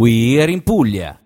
We are in Puglia.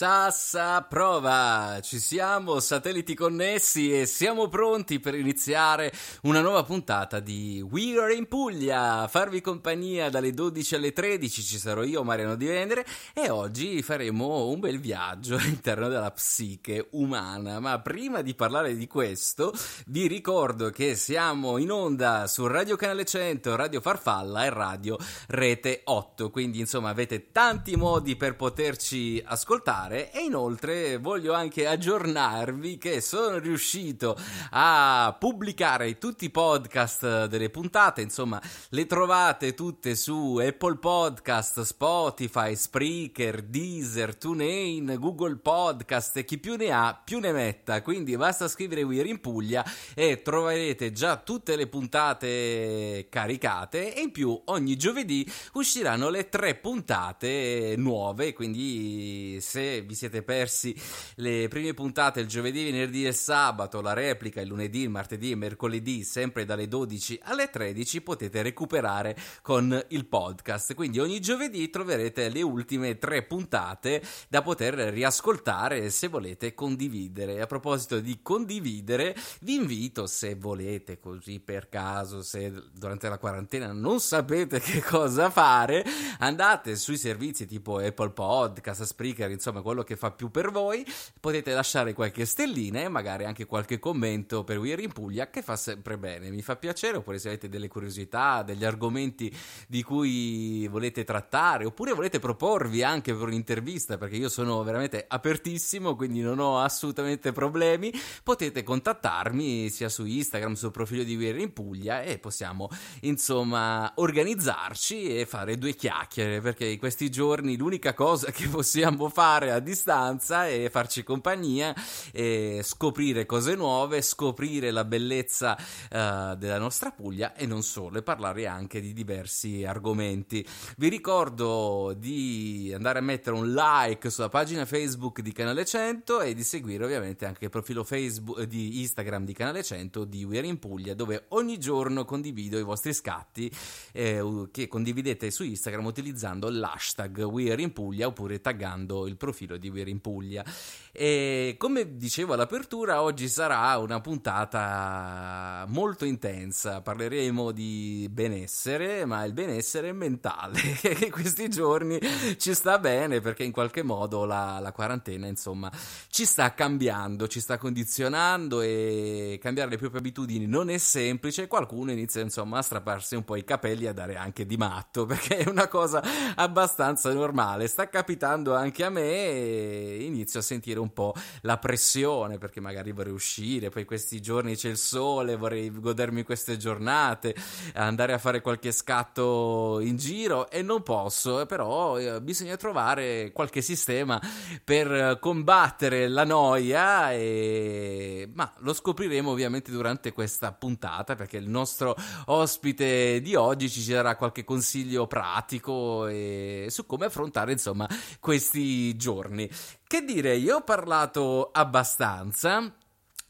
Sassa prova, ci siamo, satelliti connessi e siamo pronti per iniziare una nuova puntata di We Are in Puglia, farvi compagnia dalle 12 alle 13, ci sarò io Mariano Di Vendere e oggi faremo un bel viaggio all'interno della psiche umana, ma prima di parlare di questo vi ricordo che siamo in onda su Radio Canale 100, Radio Farfalla e Radio Rete 8, quindi insomma avete tanti modi per poterci ascoltare fare. E inoltre voglio anche aggiornarvi che sono riuscito a pubblicare tutti i podcast delle puntate, insomma le trovate tutte su Apple Podcast, Spotify, Spreaker, Deezer, TuneIn, Google Podcast e chi più ne ha più ne metta, quindi basta scrivere Weir in Puglia e troverete già tutte le puntate caricate. E in più ogni giovedì usciranno le tre puntate nuove, quindi se vi siete persi le prime puntate il giovedì, venerdì e sabato, la replica il lunedì, il martedì e mercoledì, sempre dalle 12 alle 13, potete recuperare con il podcast. Quindi ogni giovedì troverete le ultime tre puntate da poter riascoltare se volete condividere. A proposito di condividere, vi invito se volete, così per caso, se durante la quarantena non sapete che cosa fare, andate sui servizi tipo Apple Podcast, Spreaker, insomma quello che fa più per voi. Potete lasciare qualche stellina e magari anche qualche commento per Weir in Puglia che fa sempre bene. Mi fa piacere, oppure se avete delle curiosità, degli argomenti di cui volete trattare, oppure volete proporvi anche per un'intervista, perché io sono veramente apertissimo, quindi non ho assolutamente problemi. Potete contattarmi sia su Instagram, sul profilo di Weir in Puglia e possiamo insomma organizzarci e fare due chiacchiere, perché in questi giorni l'unica cosa che possiamo fare a distanza e farci compagnia e scoprire cose nuove, scoprire la bellezza uh, della nostra Puglia e non solo, e parlare anche di diversi argomenti. Vi ricordo di andare a mettere un like sulla pagina Facebook di Canale 100 e di seguire ovviamente anche il profilo Facebook di Instagram di Canale 100 di We're in Puglia, dove ogni giorno condivido i vostri scatti eh, che condividete su Instagram utilizzando l'hashtag We're in Puglia oppure taggando il profilo di We're in Puglia. E come dicevo all'apertura, oggi sarà una puntata molto intensa. Parleremo di benessere, ma il benessere mentale, che questi giorni ci sta bene perché in qualche modo la, la quarantena, insomma, ci sta cambiando, ci sta condizionando e cambiare le proprie abitudini non è semplice. Qualcuno inizia, insomma, a strapparsi un po' i capelli e a dare anche di matto perché è una cosa abbastanza normale. Sta capitando anche a me e inizio a sentire un po' la pressione perché magari vorrei uscire, poi questi giorni c'è il sole, vorrei godermi queste giornate, andare a fare qualche scatto in giro e non posso, però eh, bisogna trovare qualche sistema per combattere la noia e ma lo scopriremo ovviamente durante questa puntata perché il nostro ospite di oggi ci darà qualche consiglio pratico e su come affrontare insomma questi giorni. Che dire, io ho parlato abbastanza.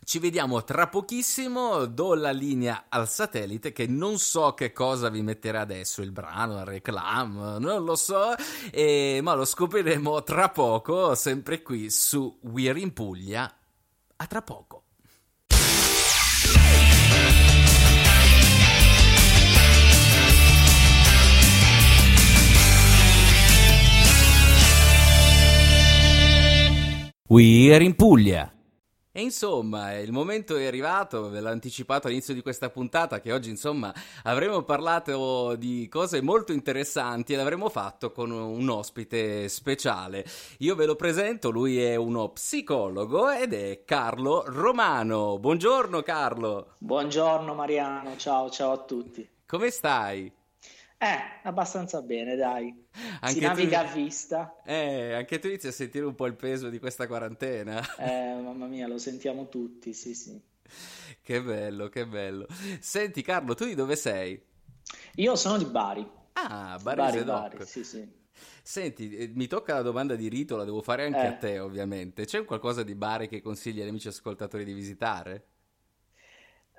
Ci vediamo tra pochissimo, do la linea al satellite che non so che cosa vi metterà adesso, il brano, il reclam, non lo so, eh, ma lo scopriremo tra poco, sempre qui su We're in Puglia. A tra poco. We are in Puglia. E insomma, il momento è arrivato, ve l'ho anticipato all'inizio di questa puntata, che oggi insomma avremmo parlato di cose molto interessanti e l'avremmo fatto con un ospite speciale. Io ve lo presento, lui è uno psicologo ed è Carlo Romano. Buongiorno Carlo. Buongiorno Mariano, ciao ciao a tutti. Come stai? Eh, abbastanza bene, dai. Anche si naviga tu... a vista. Eh, anche tu inizi a sentire un po' il peso di questa quarantena. Eh, mamma mia, lo sentiamo tutti, sì, sì. Che bello, che bello. Senti Carlo, tu di dove sei? Io sono di Bari. Ah, Bari, Bari, Bari sì, sì. Senti, eh, mi tocca la domanda di rito, la devo fare anche eh. a te, ovviamente. C'è qualcosa di Bari che consigli agli amici ascoltatori di visitare?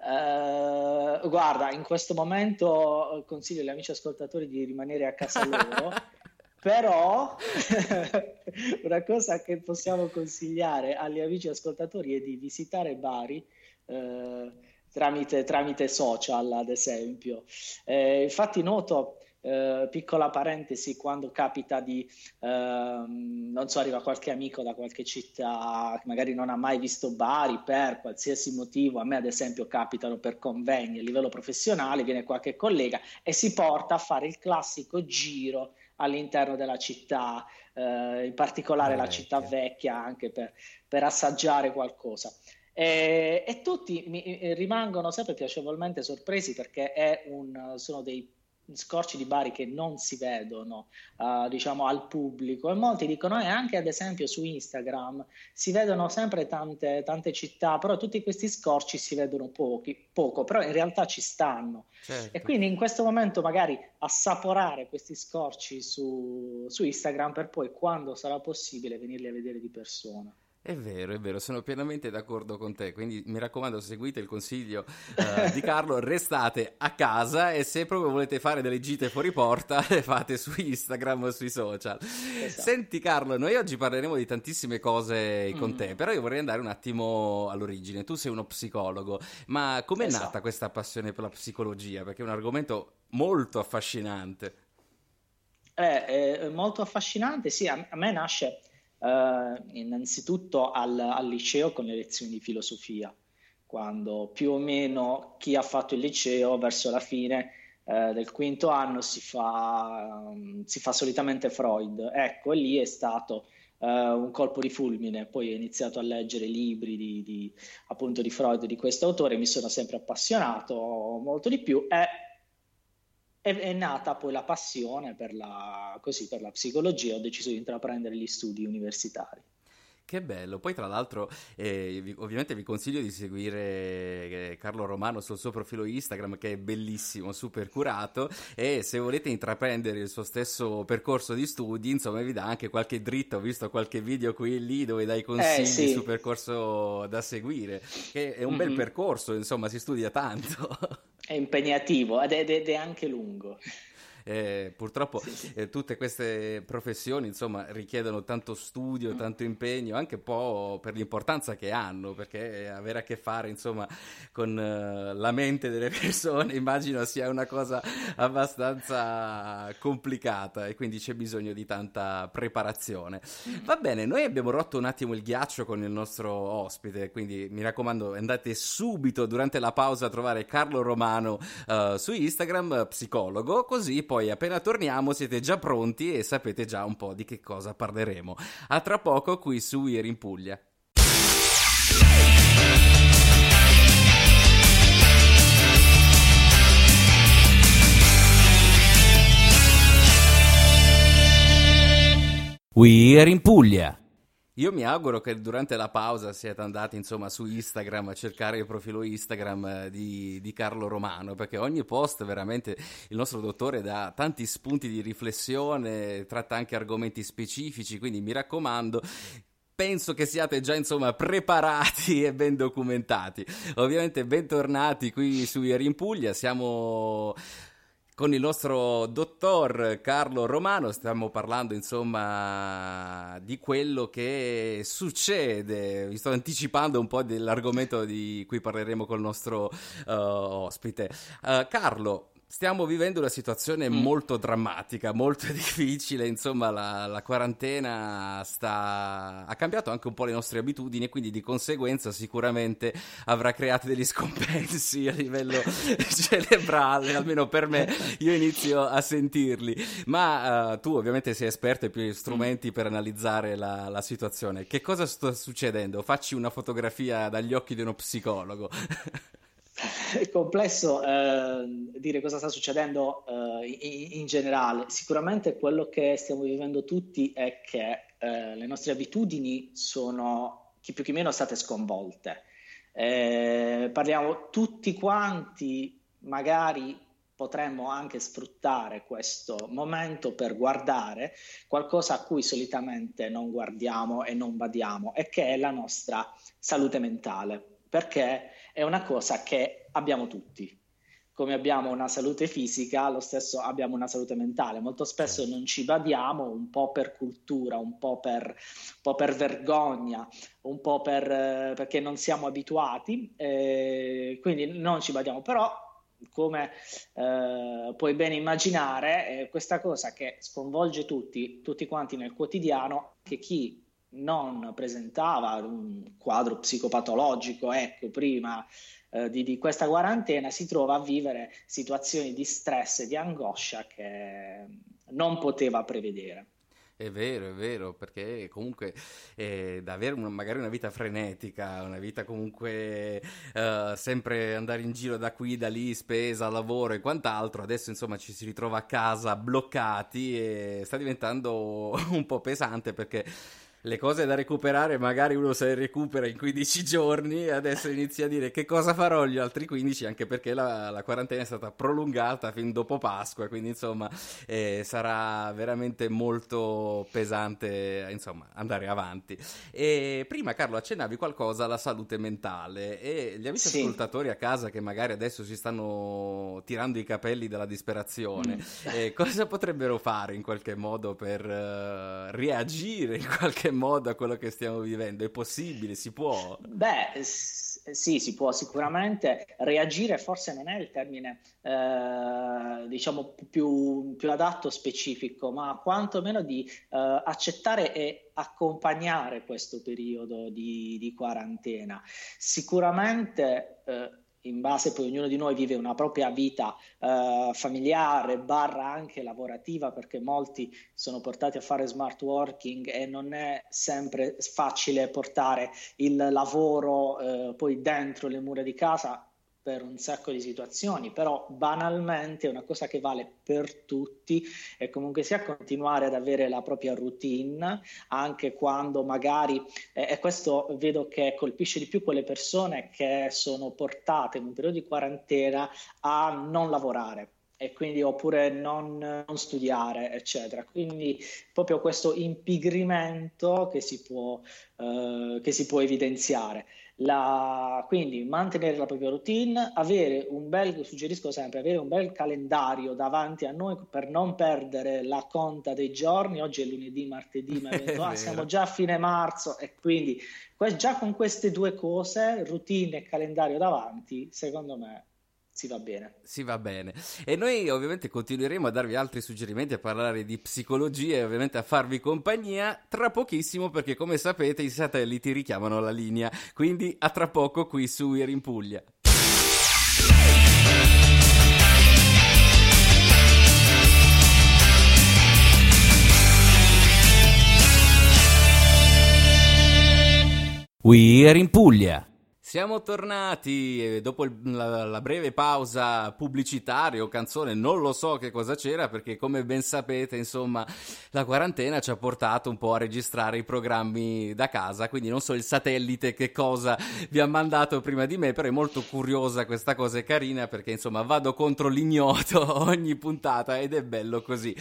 Uh, guarda, in questo momento eh, consiglio agli amici ascoltatori di rimanere a casa loro, però una cosa che possiamo consigliare agli amici ascoltatori è di visitare Bari. Uh, tramite, tramite, social, ad esempio. Eh, infatti, noto eh, piccola parentesi, quando capita di, eh, non so, arriva qualche amico da qualche città che magari non ha mai visto Bari per qualsiasi motivo, a me ad esempio capitano per convegni a livello professionale, viene qualche collega e si porta a fare il classico giro all'interno della città, eh, in particolare la città vecchia, anche per, per assaggiare qualcosa. E, e, tutti mi, rimangono sempre piacevolmente sorpresi perché un, sono dei scorci di Bari che non si vedono uh, diciamo al pubblico. E molti dicono e eh, anche ad esempio su Instagram si vedono sempre tante, tante città però tutti questi scorci si vedono pochi, poco però in realtà ci stanno. Certo. e quindi in questo momento magari assaporare questi scorci su, su Instagram per poi quando sarà possibile venirli a vedere di persona è vero, è vero, sono pienamente d'accordo con te, quindi mi raccomando seguite il consiglio uh, di Carlo, restate a casa e se proprio volete fare delle gite fuori porta le fate su Instagram o sui social. Esatto. Senti Carlo, noi oggi parleremo di tantissime cose con mm. te, però io vorrei andare un attimo all'origine, tu sei uno psicologo, ma com'è esatto. nata questa passione per la psicologia? Perché è un argomento molto affascinante. È, è molto affascinante, sì, a me nasce eh, innanzitutto al, al, liceo con le lezioni di filosofia, quando più o meno chi ha fatto il liceo verso la fine eh, del quinto anno si fa, um, si fa solitamente Freud. Ecco, lì è stato uh, un colpo di fulmine. Poi ho iniziato a leggere libri di, di, appunto di Freud, di questo autore, mi sono sempre appassionato molto di più e è, è nata poi la passione per la, così, per la psicologia, ho deciso di intraprendere gli studi universitari. Che bello, poi tra l'altro eh, vi, ovviamente vi consiglio di seguire eh, Carlo Romano sul suo profilo Instagram che è bellissimo, super curato e se volete intraprendere il suo stesso percorso di studi insomma vi dà anche qualche dritta, ho visto qualche video qui e lì dove dai consigli eh, sì. sul percorso da seguire, che è un mm-hmm. bel percorso, insomma si studia tanto. È impegnativo ed è, ed è anche lungo. Eh, purtroppo sì. Eh, tutte queste professioni insomma richiedono tanto studio, mm. tanto impegno, anche un po' per l'importanza che hanno, perché avere a che fare insomma con uh, la mente delle persone immagino sia una cosa abbastanza complicata e quindi c'è bisogno di tanta preparazione. Mm. Va bene, noi abbiamo rotto un attimo il ghiaccio con il nostro ospite, quindi mi raccomando andate subito durante la pausa a trovare Carlo Romano uh, su Instagram, psicologo, così poi appena torniamo siete già pronti e sapete già un po' di che cosa parleremo. A tra poco qui su Ieri in Puglia. We're in Puglia. Io mi auguro che durante la pausa siate andati insomma su Instagram a cercare il profilo Instagram eh, di, di, Carlo Romano perché ogni post veramente il nostro dottore dà tanti spunti di riflessione, tratta anche argomenti specifici, quindi mi raccomando penso che siate già insomma preparati e ben documentati. Ovviamente bentornati qui su Ieri in Puglia, siamo con il nostro dottor Carlo Romano stiamo parlando insomma di quello che succede, vi sto anticipando un po' dell'argomento di cui parleremo col nostro uh, ospite. Uh, Carlo, Stiamo vivendo una situazione mm. molto drammatica, molto difficile, insomma la, la, quarantena sta... ha cambiato anche un po' le nostre abitudini e quindi di conseguenza sicuramente avrà creato degli scompensi a livello cerebrale, almeno per me, io inizio a sentirli. Ma uh, tu ovviamente sei esperto e più strumenti mm. per analizzare la, la situazione. Che cosa sta succedendo? Facci una fotografia dagli occhi di uno psicologo. È complesso eh, dire cosa sta succedendo eh, in, in, generale. Sicuramente quello che stiamo vivendo tutti è che eh, le nostre abitudini sono chi più che meno state sconvolte. Eh, parliamo tutti quanti, magari potremmo anche sfruttare questo momento per guardare qualcosa a cui solitamente non guardiamo e non badiamo, e che è la nostra salute mentale perché è una cosa che abbiamo tutti. Come abbiamo una salute fisica, lo stesso abbiamo una salute mentale. Molto spesso non ci badiamo un po' per cultura, un po' per, un po per vergogna, un po' per, eh, perché non siamo abituati, eh, quindi non ci badiamo. Però come eh, puoi ben immaginare, eh, questa cosa che sconvolge tutti, tutti quanti nel quotidiano, che chi non presentava un quadro psicopatologico, ecco, prima eh, di, di, questa quarantena, si trova a vivere situazioni di stress e di angoscia che non poteva prevedere. È vero, è vero, perché comunque eh, da avere una, magari una vita frenetica, una vita comunque uh, sempre andare in giro da qui, da lì, spesa, lavoro e quant'altro, adesso insomma ci si ritrova a casa bloccati e sta diventando un po' pesante perché le cose da recuperare, magari uno se le recupera in 15 giorni e adesso inizia a dire che cosa farò gli altri 15, anche perché la, la quarantena è stata prolungata fin dopo Pasqua, quindi insomma eh, sarà veramente molto pesante insomma, andare avanti. E prima Carlo accennavi qualcosa alla salute mentale e gli amici sì. ascoltatori a casa che magari adesso si stanno tirando i capelli dalla disperazione, mm. eh, cosa potrebbero fare in qualche modo per uh, reagire in qualche modo a quello che stiamo vivendo? È possibile? Si può? Beh, sì, si può sicuramente. Reagire forse non è il termine, eh, diciamo, più, più, adatto, specifico, ma quantomeno di eh, accettare e accompagnare questo periodo di, di quarantena. Sicuramente eh, in base poi ognuno di noi vive una propria vita eh, familiare, barra anche lavorativa, perché molti sono portati a fare smart working e non è sempre facile portare il lavoro eh, poi dentro le mura di casa per un sacco di situazioni, però banalmente è una cosa che vale per tutti e comunque sia continuare ad avere la propria routine anche quando magari, eh, e questo vedo che colpisce di più quelle persone che sono portate in un periodo di quarantena a non lavorare e quindi oppure non, non, studiare, eccetera. Quindi proprio questo impigrimento che si può, eh, che si può evidenziare. La, quindi mantenere la propria routine, avere un bel, suggerisco sempre, avere un bel calendario davanti a noi per non perdere la conta dei giorni. Oggi è lunedì, martedì, ma detto, ah, siamo già a fine marzo e quindi già con queste due cose, routine e calendario davanti, secondo me si va bene. Si va bene. E noi ovviamente continueremo a darvi altri suggerimenti, a parlare di psicologia e ovviamente a farvi compagnia tra pochissimo perché come sapete i satelliti richiamano la linea. Quindi a tra poco qui su Ieri in Puglia. We're in Puglia. Siamo tornati dopo il, la, la, breve pausa pubblicitaria o canzone, non lo so che cosa c'era perché come ben sapete insomma la quarantena ci ha portato un po' a registrare i programmi da casa, quindi non so il satellite che cosa vi ha mandato prima di me, però è molto curiosa questa cosa, è carina perché insomma vado contro l'ignoto ogni puntata ed è bello così.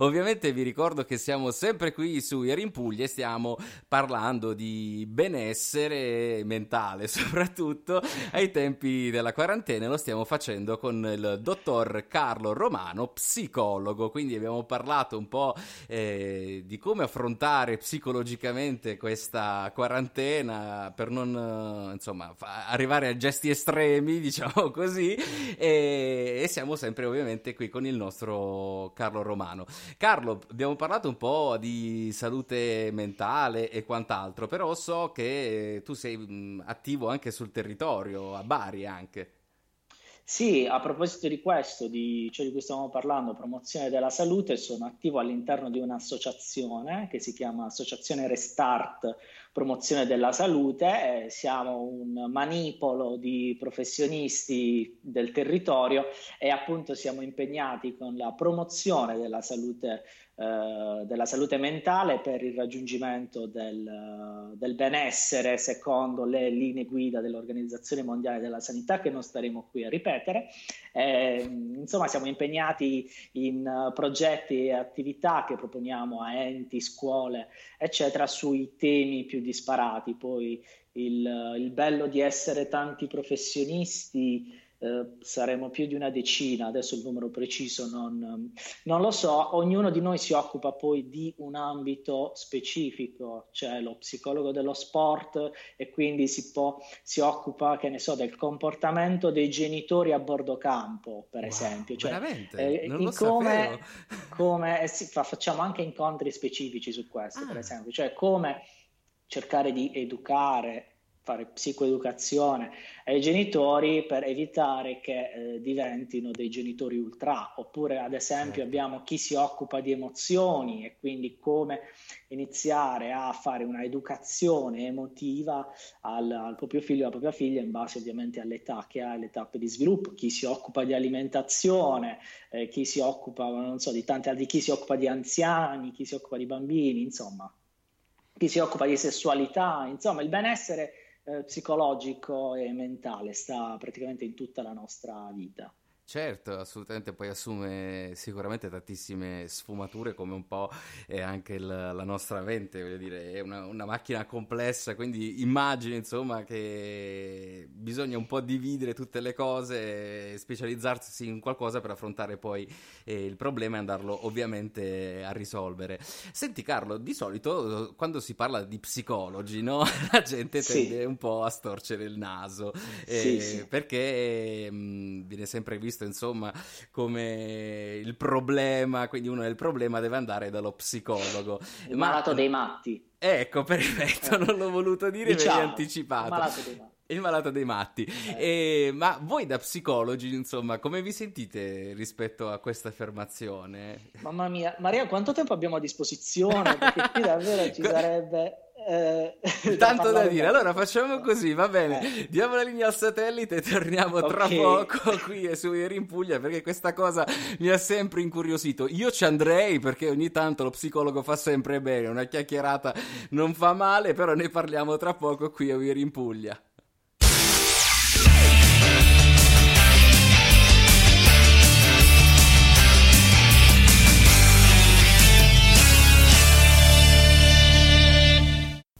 Ovviamente vi ricordo che siamo sempre qui su Ieri in Puglia e stiamo parlando di benessere mentale soprattutto soprattutto ai tempi della quarantena lo stiamo facendo con il dottor Carlo Romano, psicologo, quindi abbiamo parlato un po' eh, di come affrontare psicologicamente questa quarantena per non insomma arrivare a gesti estremi, diciamo così, e, e siamo sempre ovviamente qui con il nostro Carlo Romano. Carlo, abbiamo parlato un po' di salute mentale e quant'altro, però so che tu sei attivo anche sul territorio, a Bari anche. Sì, a proposito di questo, di ciò di cui stiamo parlando, promozione della salute, sono attivo all'interno di un'associazione che si chiama Associazione Restart Promozione della Salute. Eh, siamo un manipolo di professionisti del territorio e appunto siamo impegnati con la promozione della salute eh, della salute mentale per il raggiungimento del, del, benessere secondo le linee guida dell'Organizzazione Mondiale della Sanità che non staremo qui a ripetere. Eh, insomma, siamo impegnati in progetti e attività che proponiamo a enti, scuole, eccetera, sui temi più disparati. Poi il, il bello di essere tanti professionisti eh, saremo più di una decina, adesso il numero preciso non, non, lo so, ognuno di noi si occupa poi di un ambito specifico, cioè lo psicologo dello sport e quindi si, può, si occupa, che ne so, del comportamento dei genitori a bordo campo, per wow, esempio. Cioè, veramente? Eh, non lo come, come eh, sì, fa, facciamo anche incontri specifici su questo, ah. per esempio, cioè come cercare di educare fare psicoeducazione ai genitori per evitare che eh, diventino dei genitori ultra, oppure ad esempio abbiamo chi si occupa di emozioni e quindi come iniziare a fare una educazione emotiva al, al proprio figlio o alla propria figlia in base ovviamente all'età che ha, alle tappe di sviluppo, chi si occupa di alimentazione, eh, chi si occupa, non so, di tanti altri, chi si occupa di anziani, chi si occupa di bambini, insomma, chi si occupa di sessualità, insomma, il benessere eh, psicologico e mentale, sta praticamente in tutta la nostra vita. Certo, assolutamente, poi assume sicuramente tantissime sfumature come un po' è anche il, la nostra mente, voglio dire, è una, una, macchina complessa, quindi immagino insomma che bisogna un po' dividere tutte le cose, specializzarsi in qualcosa per affrontare poi eh, il problema e andarlo ovviamente a risolvere. Senti Carlo, di solito quando si parla di psicologi, no? la gente tende sì. un po' a storcere il naso, eh, sì, sì. perché mm, viene sempre visto visto insomma come il problema, quindi uno è il problema deve andare dallo psicologo. Il Ma... malato dei matti. Ecco, perfetto, eh. non l'ho voluto dire, diciamo, mi hai anticipato. Il malato dei matti. Il malato dei matti. Eh. E, ma voi da psicologi, insomma, come vi sentite rispetto a questa affermazione? Mamma mia, Maria, quanto tempo abbiamo a disposizione? Perché qui davvero ci sarebbe eh, Tanto da dire, allora facciamo così, va bene, eh. diamo la linea al satellite e torniamo okay. tra poco qui su Ieri in Puglia perché questa cosa mi ha sempre incuriosito. Io ci andrei perché ogni tanto lo psicologo fa sempre bene, una chiacchierata non fa male, però ne parliamo tra poco qui a Ieri in Puglia.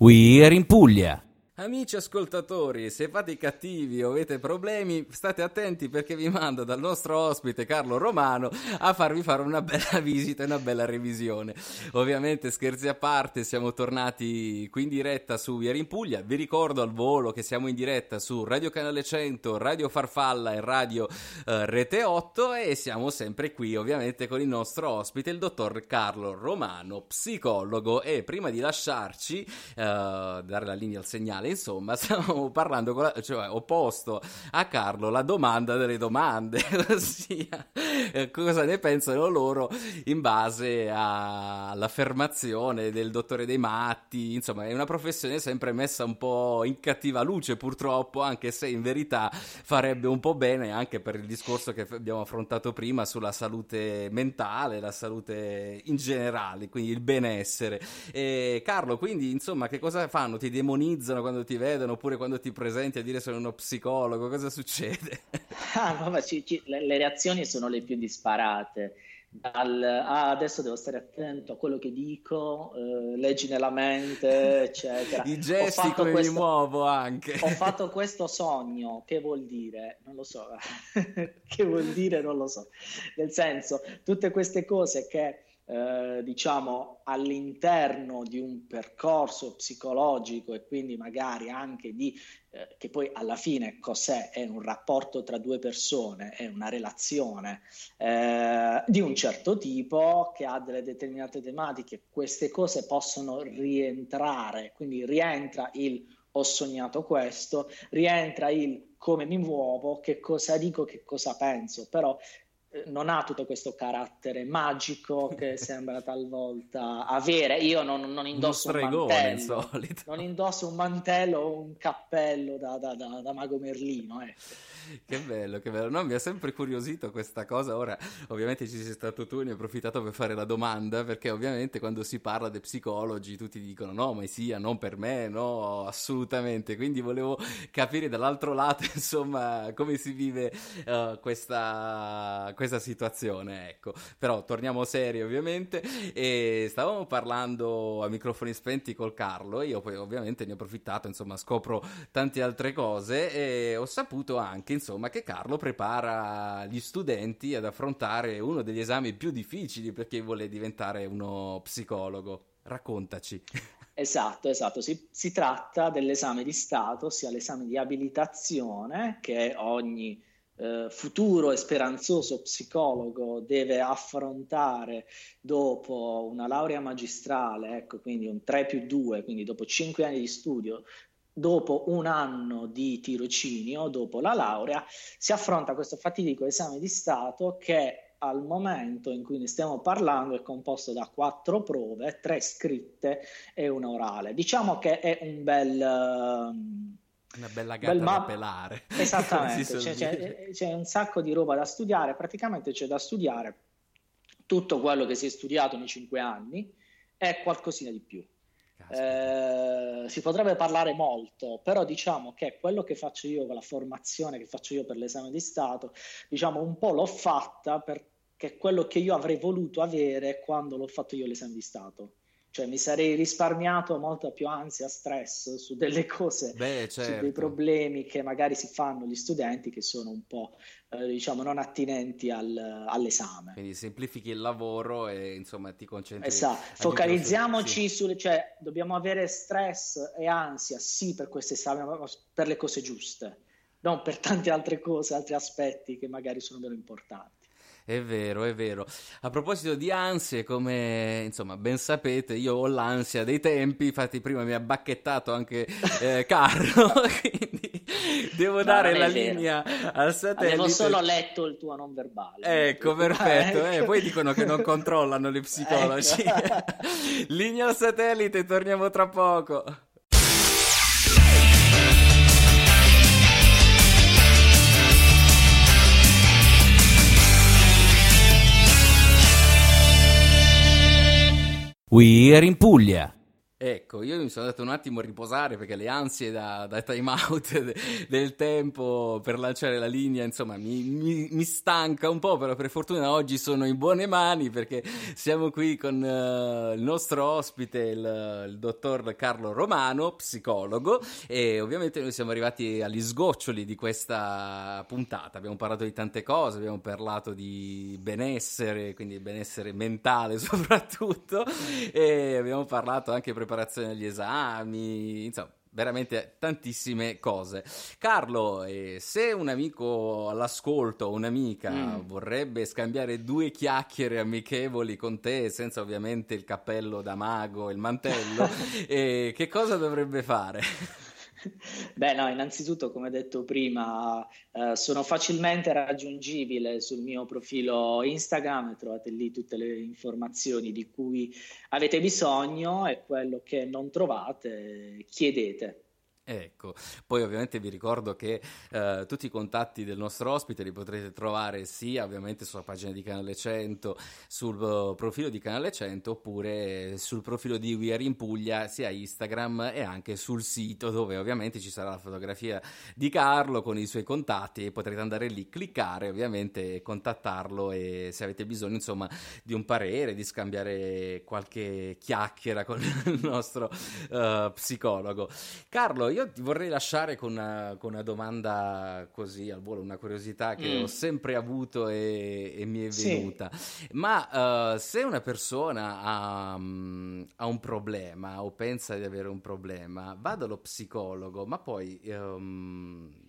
We are in Puglia. Amici ascoltatori, se fate i cattivi o avete problemi, state attenti perché vi mando dal nostro ospite Carlo Romano a farvi fare una bella visita e una bella revisione. Ovviamente, scherzi a parte, siamo tornati qui in diretta su Viera in Puglia. Vi ricordo al volo che siamo in diretta su Radio Canale 100, Radio Farfalla e Radio eh, Rete 8 e siamo sempre qui, ovviamente, con il nostro ospite, il dottor Carlo Romano, psicologo. E prima di lasciarci, eh, dare la linea al segnale insomma, stavamo parlando, la, cioè ho posto a Carlo la domanda delle domande, ossia cosa ne pensano loro in base all'affermazione del dottore dei matti, insomma è una professione sempre messa un po' in cattiva luce purtroppo, anche se in verità farebbe un po' bene anche per il discorso che abbiamo affrontato prima sulla salute mentale, la salute in generale, quindi il benessere. E Carlo, quindi insomma che cosa fanno? Ti demonizzano quando ti vedono oppure quando ti presenti a dire sono uno psicologo? Cosa succede? Ah, vabbè, ci, ci, le, le, reazioni sono le disparate. dal, ah, adesso devo stare attento a quello che dico, eh, leggi nella mente, eccetera. I gesti come questo, mi muovo anche. Ho fatto questo sogno, che vuol dire? Non lo so, che vuol dire? Non lo so. Nel senso, tutte queste cose che eh, diciamo all'interno di un percorso psicologico e quindi magari anche di eh, che poi alla fine cos'è? È un rapporto tra due persone, è una relazione eh, di un certo tipo che ha delle determinate tematiche, queste cose possono rientrare, quindi rientra il ho sognato questo, rientra il come mi muovo, che cosa dico, che cosa penso, però non ha tutto questo carattere magico che sembra talvolta avere. Io non, non indosso un, mantello, non indosso un mantello o un cappello da, da, da, da mago Merlino. Ecco che bello, che bello. No, mi ha sempre curiosito questa cosa. Ora, ovviamente ci sei stato tu, ne ho approfittato per fare la domanda, perché ovviamente quando si parla di psicologi tutti dicono no, ma sia, non per me, no, assolutamente. Quindi volevo capire dall'altro lato, insomma, come si vive uh, questa, questa situazione, ecco. Però torniamo seri, ovviamente, e stavamo parlando a microfoni spenti col Carlo, io poi ovviamente ne ho approfittato, insomma, scopro tante altre cose e ho saputo anche insomma, che Carlo prepara gli studenti ad affrontare uno degli esami più difficili perché vuole diventare uno psicologo. Raccontaci. Esatto, esatto. Si, si tratta dell'esame di Stato, ossia l'esame di abilitazione che ogni eh, futuro e speranzoso psicologo deve affrontare dopo una laurea magistrale, ecco, quindi un 3 più 2, quindi dopo 5 anni di studio, dopo un anno di tirocinio, dopo la laurea, si affronta questo fatidico esame di Stato che al momento in cui ne stiamo parlando è composto da quattro prove, tre scritte e una orale. Diciamo che è un bel... Um, una bella gatta bel ma- da pelare. Esattamente, c'è, c'è, c'è un sacco di roba da studiare, praticamente c'è da studiare tutto quello che si è studiato nei cinque anni e qualcosina di più. Eh, si potrebbe parlare molto, però diciamo che quello che faccio io con la formazione che faccio io per l'esame di Stato, diciamo un po' l'ho fatta perché è quello che io avrei voluto avere quando l'ho fatto io l'esame di Stato. Cioè mi sarei risparmiato molta più ansia, stress su delle cose, Beh, certo. su dei certo. problemi che magari si fanno gli studenti che sono un po' eh, diciamo non attinenti al, all'esame. Quindi semplifichi il lavoro e insomma ti concentri. Esatto, focalizziamoci sì. sulle, cioè dobbiamo avere stress e ansia sì per questo esame, ma per le cose giuste, non per tante altre cose, altri aspetti che magari sono meno importanti. È vero, è vero. A proposito di ansie, come insomma ben sapete, io ho l'ansia dei tempi, infatti prima mi ha bacchettato anche eh, Carlo, quindi devo no, dare la vero. linea al satellite. Avevo solo letto il tuo non verbale. Ecco, perfetto. Eh, poi dicono che non controllano gli psicologi. Ecco. linea al satellite, torniamo tra poco. We are in Puglia. Ecco, io mi sono dato un attimo a riposare perché le ansie da, da time out de, del tempo per lanciare la linea, insomma, mi, mi, mi, stanca un po', però per fortuna oggi sono in buone mani perché siamo qui con uh, il nostro ospite, il, il, dottor Carlo Romano, psicologo, e ovviamente noi siamo arrivati agli sgoccioli di questa puntata. Abbiamo parlato di tante cose, abbiamo parlato di benessere, quindi benessere mentale soprattutto, e abbiamo parlato anche per preparazione agli esami, insomma, veramente tantissime cose. Carlo, eh, se un amico all'ascolto o un'amica mm. vorrebbe scambiare due chiacchiere amichevoli con te, senza ovviamente il cappello da mago e il mantello, eh, che cosa dovrebbe fare? Beh, no, innanzitutto, come detto prima, eh, sono facilmente raggiungibile sul mio profilo Instagram, trovate lì tutte le informazioni di cui avete bisogno e quello che non trovate chiedete. Ecco, poi ovviamente vi ricordo che eh, tutti i contatti del nostro ospite li potrete trovare sia ovviamente sulla pagina di Canale 100, sul uh, profilo di Canale 100 oppure sul profilo di We Are in Puglia, sia Instagram e anche sul sito dove ovviamente ci sarà la fotografia di Carlo con i suoi contatti e potrete andare lì, cliccare ovviamente, contattarlo e se avete bisogno insomma di un parere, di scambiare qualche chiacchiera con il nostro uh, psicologo. Carlo, io ti vorrei lasciare con una, con una, domanda così al volo, una curiosità che mm. ho sempre avuto e, e mi è venuta. Sì. Ma uh, se una persona ha, um, ha, un problema o pensa di avere un problema, va dallo psicologo, ma poi... Um,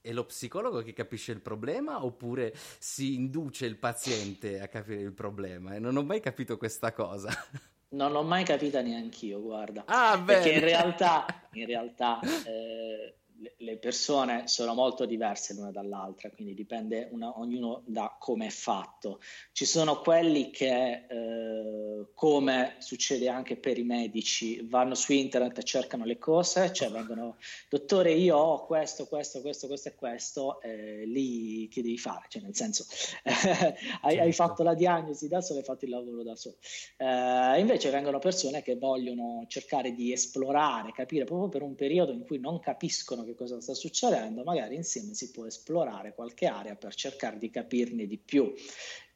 è lo psicologo che capisce il problema oppure si induce il paziente a capire il problema? E non ho mai capito questa cosa. Non l'ho mai capita neanch'io, guarda. Ah, Perché in realtà, in realtà eh, le persone sono molto diverse l'una dall'altra, quindi dipende una, ognuno da come è fatto. Ci sono quelli che, eh, come succede anche per i medici, vanno su internet e cercano le cose, cioè vengono, dottore, io ho questo, questo, questo, questo e questo, eh, lì che devi fare? Cioè, nel senso, hai, hai, fatto la diagnosi da solo, hai fatto il lavoro da solo. Eh, invece vengono persone che vogliono cercare di esplorare, capire proprio per un periodo in cui non capiscono che cosa sta succedendo, magari insieme si può esplorare qualche area per cercare di capirne di più.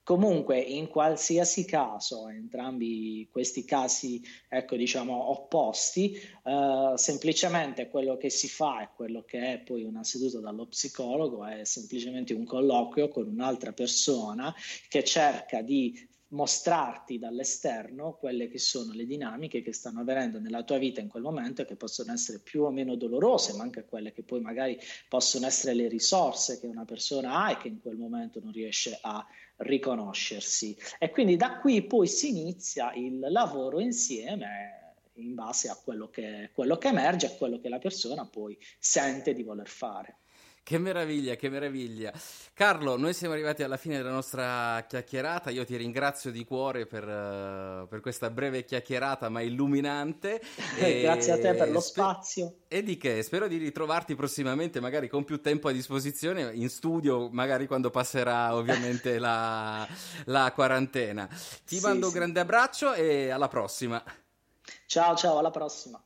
Comunque, in qualsiasi caso, entrambi questi casi, ecco, diciamo, opposti, eh, semplicemente quello che si fa e quello che è poi una seduta dallo psicologo è semplicemente un colloquio con un'altra persona che cerca di mostrarti dall'esterno quelle che sono le dinamiche che stanno avvenendo nella tua vita in quel momento e che possono essere più o meno dolorose, ma anche quelle che poi magari possono essere le risorse che una persona ha e che in quel momento non riesce a riconoscersi. E quindi da qui poi si inizia il lavoro insieme in base a quello che, quello che emerge e quello che la persona poi sente di voler fare. Che meraviglia, che meraviglia. Carlo, noi siamo arrivati alla fine della nostra chiacchierata. Io ti ringrazio di cuore per, uh, per questa breve chiacchierata, ma illuminante. e... Grazie a te per lo spazio. E di che? Spero di ritrovarti prossimamente, magari con più tempo a disposizione, in studio, magari quando passerà ovviamente la, la, quarantena. Ti sì, mando sì. un grande abbraccio e alla prossima. Ciao, ciao, alla prossima.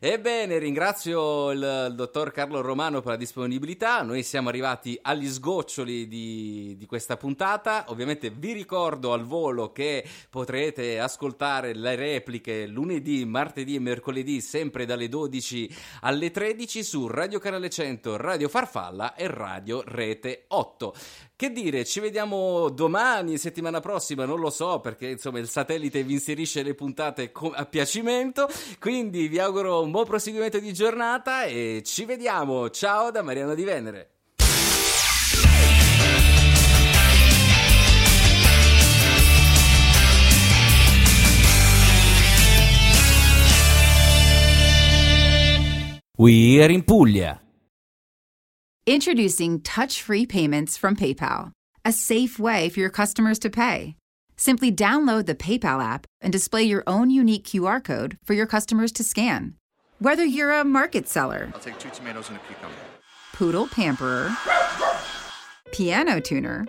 Ebbene, ringrazio il, il, dottor Carlo Romano per la disponibilità. Noi siamo arrivati agli sgoccioli di, di, questa puntata. Ovviamente vi ricordo al volo che potrete ascoltare le repliche lunedì, martedì e mercoledì, sempre dalle 12 alle 13 su Radio Canale 100, Radio Farfalla e Radio Rete 8. Che dire, ci vediamo domani, settimana prossima, non lo so, perché insomma il satellite vi inserisce le puntate a piacimento. Quindi vi auguro un buon proseguimento di giornata e ci vediamo. Ciao da Mariano di Venere. We are in Puglia. Introducing touch free payments from PayPal, a safe way for your customers to pay. Simply download the PayPal app and display your own unique QR code for your customers to scan. Whether you're a market seller, I'll take two tomatoes and a cucumber, poodle pamperer, piano tuner,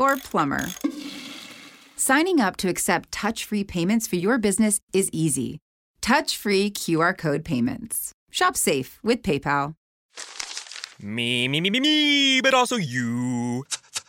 or plumber, signing up to accept touch free payments for your business is easy. Touch free QR code payments. Shop safe with PayPal. Me, me, me, me, me, but also you.